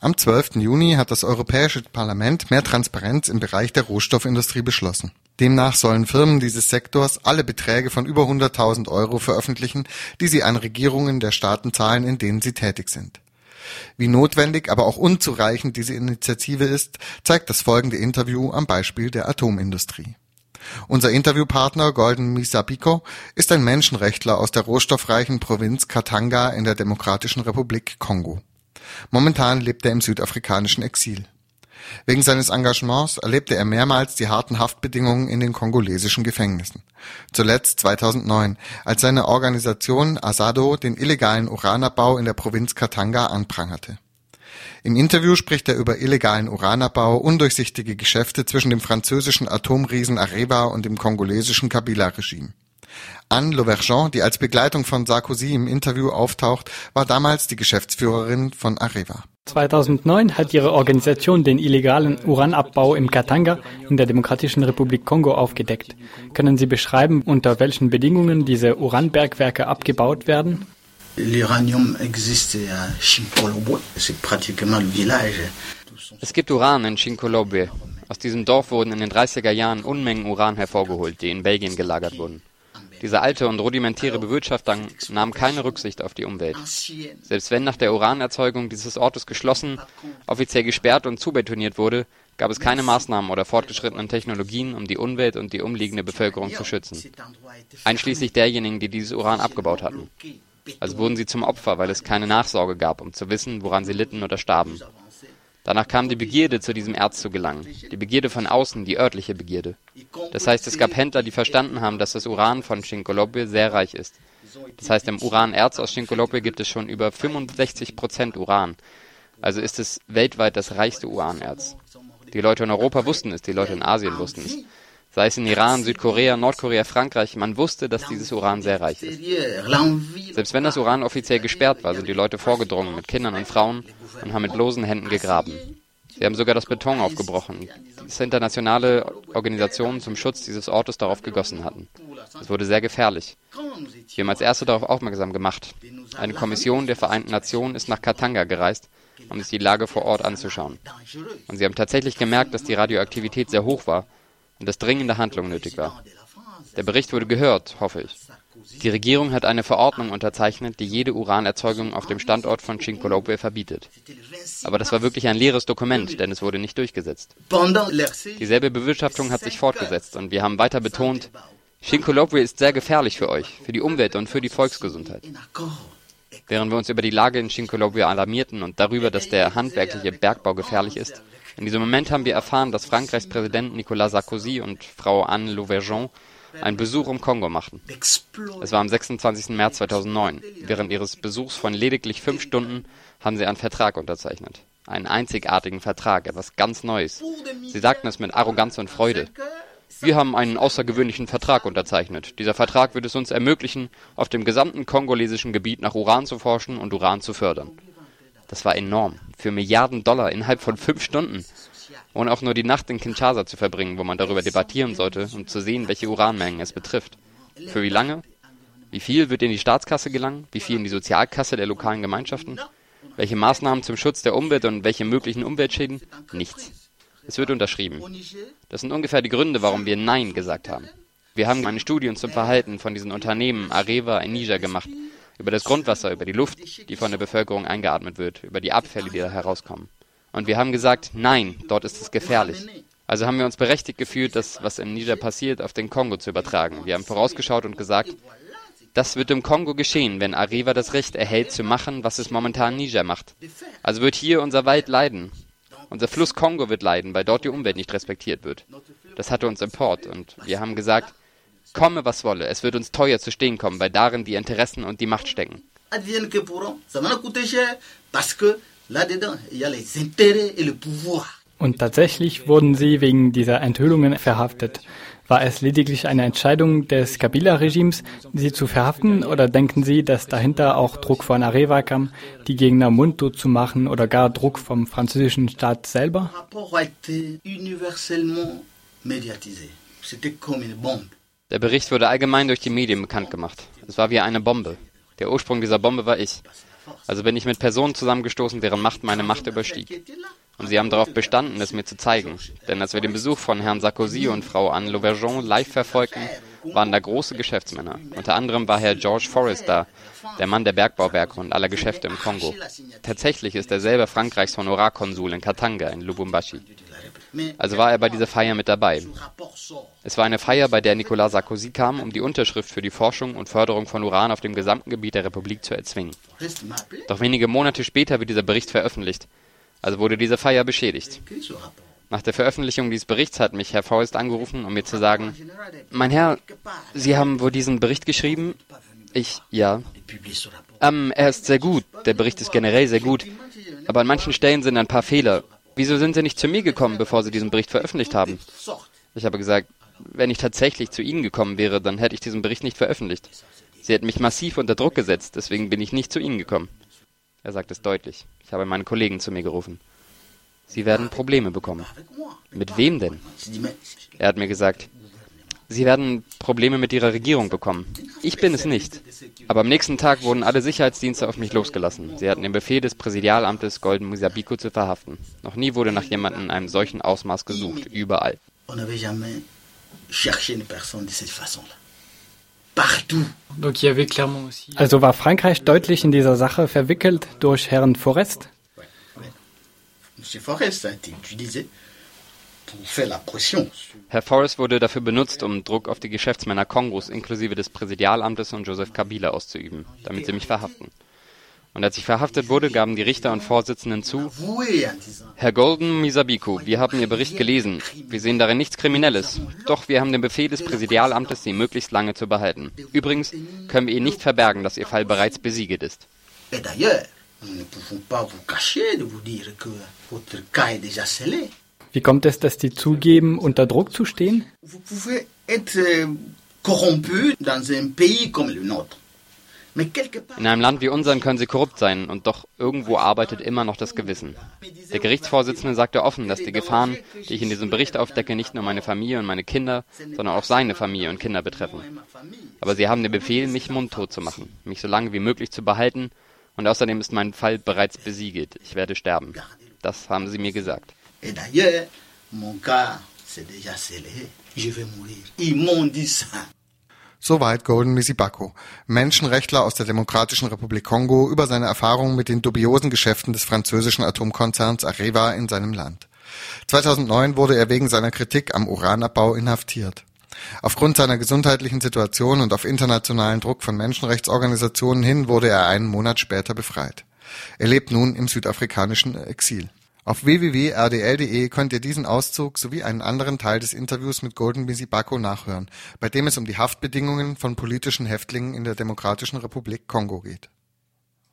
Am 12. Juni hat das Europäische Parlament mehr Transparenz im Bereich der Rohstoffindustrie beschlossen. Demnach sollen Firmen dieses Sektors alle Beträge von über 100.000 Euro veröffentlichen, die sie an Regierungen der Staaten zahlen, in denen sie tätig sind. Wie notwendig, aber auch unzureichend diese Initiative ist, zeigt das folgende Interview am Beispiel der Atomindustrie. Unser Interviewpartner Golden Misabiko ist ein Menschenrechtler aus der rohstoffreichen Provinz Katanga in der Demokratischen Republik Kongo. Momentan lebt er im südafrikanischen Exil. Wegen seines Engagements erlebte er mehrmals die harten Haftbedingungen in den kongolesischen Gefängnissen. Zuletzt 2009, als seine Organisation Asado den illegalen Uranabbau in der Provinz Katanga anprangerte. Im Interview spricht er über illegalen Uranabbau, undurchsichtige Geschäfte zwischen dem französischen Atomriesen Areva und dem kongolesischen Kabila-Regime. Anne Lauvergeon, die als Begleitung von Sarkozy im Interview auftaucht, war damals die Geschäftsführerin von Areva. 2009 hat ihre Organisation den illegalen Uranabbau im Katanga in der Demokratischen Republik Kongo aufgedeckt. Können Sie beschreiben, unter welchen Bedingungen diese Uranbergwerke abgebaut werden? L'uranium existe à Chinkolobo, c'est pratiquement le village. Es gibt Uran in Chinkolobe. Aus diesem Dorf wurden in den 30er Jahren Unmengen Uran hervorgeholt, die in Belgien gelagert wurden. Diese alte und rudimentäre Bewirtschaftung nahm keine Rücksicht auf die Umwelt. Selbst wenn nach der Uranerzeugung dieses Ortes geschlossen, offiziell gesperrt und zubetoniert wurde, gab es keine Maßnahmen oder fortgeschrittenen Technologien, um die Umwelt und die umliegende Bevölkerung zu schützen. Einschließlich derjenigen, die dieses Uran abgebaut hatten. Also wurden sie zum Opfer, weil es keine Nachsorge gab, um zu wissen, woran sie litten oder starben. Danach kam die Begierde, zu diesem Erz zu gelangen. Die Begierde von außen, die örtliche Begierde. Das heißt, es gab Händler, die verstanden haben, dass das Uran von Chinkolope sehr reich ist. Das heißt, im Uranerz aus Chinkolope gibt es schon über 65 Prozent Uran. Also ist es weltweit das reichste Uranerz. Die Leute in Europa wussten es, die Leute in Asien wussten es sei es in Iran, Südkorea, Nordkorea, Frankreich, man wusste, dass dieses Uran sehr reich ist. Selbst wenn das Uran offiziell gesperrt war, sind die Leute vorgedrungen mit Kindern und Frauen und haben mit bloßen Händen gegraben. Sie haben sogar das Beton aufgebrochen, das internationale Organisationen zum Schutz dieses Ortes darauf gegossen hatten. Es wurde sehr gefährlich. Wir haben als Erste darauf aufmerksam gemacht. Eine Kommission der Vereinten Nationen ist nach Katanga gereist, um sich die Lage vor Ort anzuschauen. Und sie haben tatsächlich gemerkt, dass die Radioaktivität sehr hoch war und dass dringende Handlung nötig war. Der Bericht wurde gehört, hoffe ich. Die Regierung hat eine Verordnung unterzeichnet, die jede Uranerzeugung auf dem Standort von Chinkolope verbietet. Aber das war wirklich ein leeres Dokument, denn es wurde nicht durchgesetzt. Dieselbe Bewirtschaftung hat sich fortgesetzt und wir haben weiter betont, Chinkolope ist sehr gefährlich für euch, für die Umwelt und für die Volksgesundheit. Während wir uns über die Lage in Chinkolope alarmierten und darüber, dass der handwerkliche Bergbau gefährlich ist, in diesem Moment haben wir erfahren, dass Frankreichs Präsident Nicolas Sarkozy und Frau Anne Louvergeon einen Besuch im Kongo machten. Es war am 26. März 2009. Während ihres Besuchs von lediglich fünf Stunden haben sie einen Vertrag unterzeichnet. Einen einzigartigen Vertrag, etwas ganz Neues. Sie sagten es mit Arroganz und Freude. Wir haben einen außergewöhnlichen Vertrag unterzeichnet. Dieser Vertrag wird es uns ermöglichen, auf dem gesamten kongolesischen Gebiet nach Uran zu forschen und Uran zu fördern. Das war enorm. Für Milliarden Dollar innerhalb von fünf Stunden. Ohne auch nur die Nacht in Kinshasa zu verbringen, wo man darüber debattieren sollte, um zu sehen, welche Uranmengen es betrifft. Für wie lange? Wie viel wird in die Staatskasse gelangen? Wie viel in die Sozialkasse der lokalen Gemeinschaften? Welche Maßnahmen zum Schutz der Umwelt und welche möglichen Umweltschäden? Nichts. Es wird unterschrieben. Das sind ungefähr die Gründe, warum wir Nein gesagt haben. Wir haben eine Studie zum Verhalten von diesen Unternehmen Areva in Niger gemacht über das Grundwasser, über die Luft, die von der Bevölkerung eingeatmet wird, über die Abfälle, die da herauskommen. Und wir haben gesagt, nein, dort ist es gefährlich. Also haben wir uns berechtigt gefühlt, das, was im Niger passiert, auf den Kongo zu übertragen. Wir haben vorausgeschaut und gesagt, das wird im Kongo geschehen, wenn Areva das Recht erhält, zu machen, was es momentan Niger macht. Also wird hier unser Wald leiden. Unser Fluss Kongo wird leiden, weil dort die Umwelt nicht respektiert wird. Das hatte uns Import und wir haben gesagt, Komme, was wolle, es wird uns teuer zu stehen kommen, weil darin die Interessen und die Macht stecken. Und tatsächlich wurden sie wegen dieser Enthüllungen verhaftet. War es lediglich eine Entscheidung des Kabila-Regimes, sie zu verhaften, oder denken Sie, dass dahinter auch Druck von Areva kam, die Gegner mundtot zu machen, oder gar Druck vom französischen Staat selber? Der Bericht wurde allgemein durch die Medien bekannt gemacht. Es war wie eine Bombe. Der Ursprung dieser Bombe war ich. Also bin ich mit Personen zusammengestoßen, deren Macht meine Macht überstieg. Und sie haben darauf bestanden, es mir zu zeigen. Denn als wir den Besuch von Herrn Sarkozy und Frau Anne Lauvergeon live verfolgten, waren da große Geschäftsmänner. Unter anderem war Herr George Forrest da, der Mann der Bergbauwerke und aller Geschäfte im Kongo. Tatsächlich ist er selber Frankreichs Honorarkonsul in Katanga in Lubumbashi. Also war er bei dieser Feier mit dabei. Es war eine Feier, bei der Nicolas Sarkozy kam, um die Unterschrift für die Forschung und Förderung von Uran auf dem gesamten Gebiet der Republik zu erzwingen. Doch wenige Monate später wird dieser Bericht veröffentlicht. Also wurde diese Feier beschädigt. Nach der Veröffentlichung dieses Berichts hat mich Herr Faust angerufen, um mir zu sagen, mein Herr, Sie haben wohl diesen Bericht geschrieben? Ich, ja. Ähm, er ist sehr gut. Der Bericht ist generell sehr gut. Aber an manchen Stellen sind ein paar Fehler. Wieso sind Sie nicht zu mir gekommen, bevor Sie diesen Bericht veröffentlicht haben? Ich habe gesagt, wenn ich tatsächlich zu Ihnen gekommen wäre, dann hätte ich diesen Bericht nicht veröffentlicht. Sie hätten mich massiv unter Druck gesetzt, deswegen bin ich nicht zu Ihnen gekommen. Er sagt es deutlich. Ich habe meinen Kollegen zu mir gerufen. Sie werden Probleme bekommen. Mit wem denn? Er hat mir gesagt, Sie werden Probleme mit Ihrer Regierung bekommen. Ich bin es nicht. Aber am nächsten Tag wurden alle Sicherheitsdienste auf mich losgelassen. Sie hatten den Befehl des Präsidialamtes Golden Musabiko zu verhaften. Noch nie wurde nach jemandem in einem solchen Ausmaß gesucht. Überall. Also war Frankreich deutlich in dieser Sache verwickelt durch Herrn Forest? Monsieur Forest été utilisé Herr Forrest wurde dafür benutzt, um Druck auf die Geschäftsmänner Kongos inklusive des Präsidialamtes und Joseph Kabila auszuüben, damit sie mich verhaften. Und als ich verhaftet wurde, gaben die Richter und Vorsitzenden zu, Herr Golden Misabiku, wir haben Ihr Bericht gelesen. Wir sehen darin nichts Kriminelles. Doch wir haben den Befehl des Präsidialamtes, Sie möglichst lange zu behalten. Übrigens können wir Ihnen nicht verbergen, dass Ihr Fall bereits besiegt ist. Nous ne pouvons pas vous cacher de vous dire que votre cas est déjà scellé. Wie kommt es, dass die zugeben, unter Druck zu stehen? Euh, In einem Land wie unserem können sie korrupt sein und doch irgendwo arbeitet immer noch das Gewissen. Der Gerichtsvorsitzende sagte offen, dass die Gefahren, die ich in diesem Bericht aufdecke, nicht nur meine Familie und meine Kinder, sondern auch seine Familie und Kinder betreffen. Aber sie haben den Befehl, mich mundtot zu machen, mich so lange wie möglich zu behalten und außerdem ist mein Fall bereits besiegelt. Ich werde sterben. Das haben sie mir gesagt. Et d'ailleurs, mon cas, c'est déjà scellé. Je vais mourir. Ils m'ont dit ça. Soweit Golden Misibako, Menschenrechtler aus der Demokratischen Republik Kongo, über seine Erfahrungen mit den dubiosen Geschäften des französischen Atomkonzerns Areva in seinem Land. 2009 wurde er wegen seiner Kritik am Uranabbau inhaftiert. Aufgrund seiner gesundheitlichen Situation und auf internationalen Druck von Menschenrechtsorganisationen hin wurde er einen Monat später befreit. Er lebt nun im südafrikanischen Exil. Auf www.rdl.de könnt ihr diesen Auszug sowie einen anderen Teil des Interviews mit Golden Bisibako nachhören, bei dem es um die Haftbedingungen von politischen Häftlingen in der Demokratischen Republik Kongo geht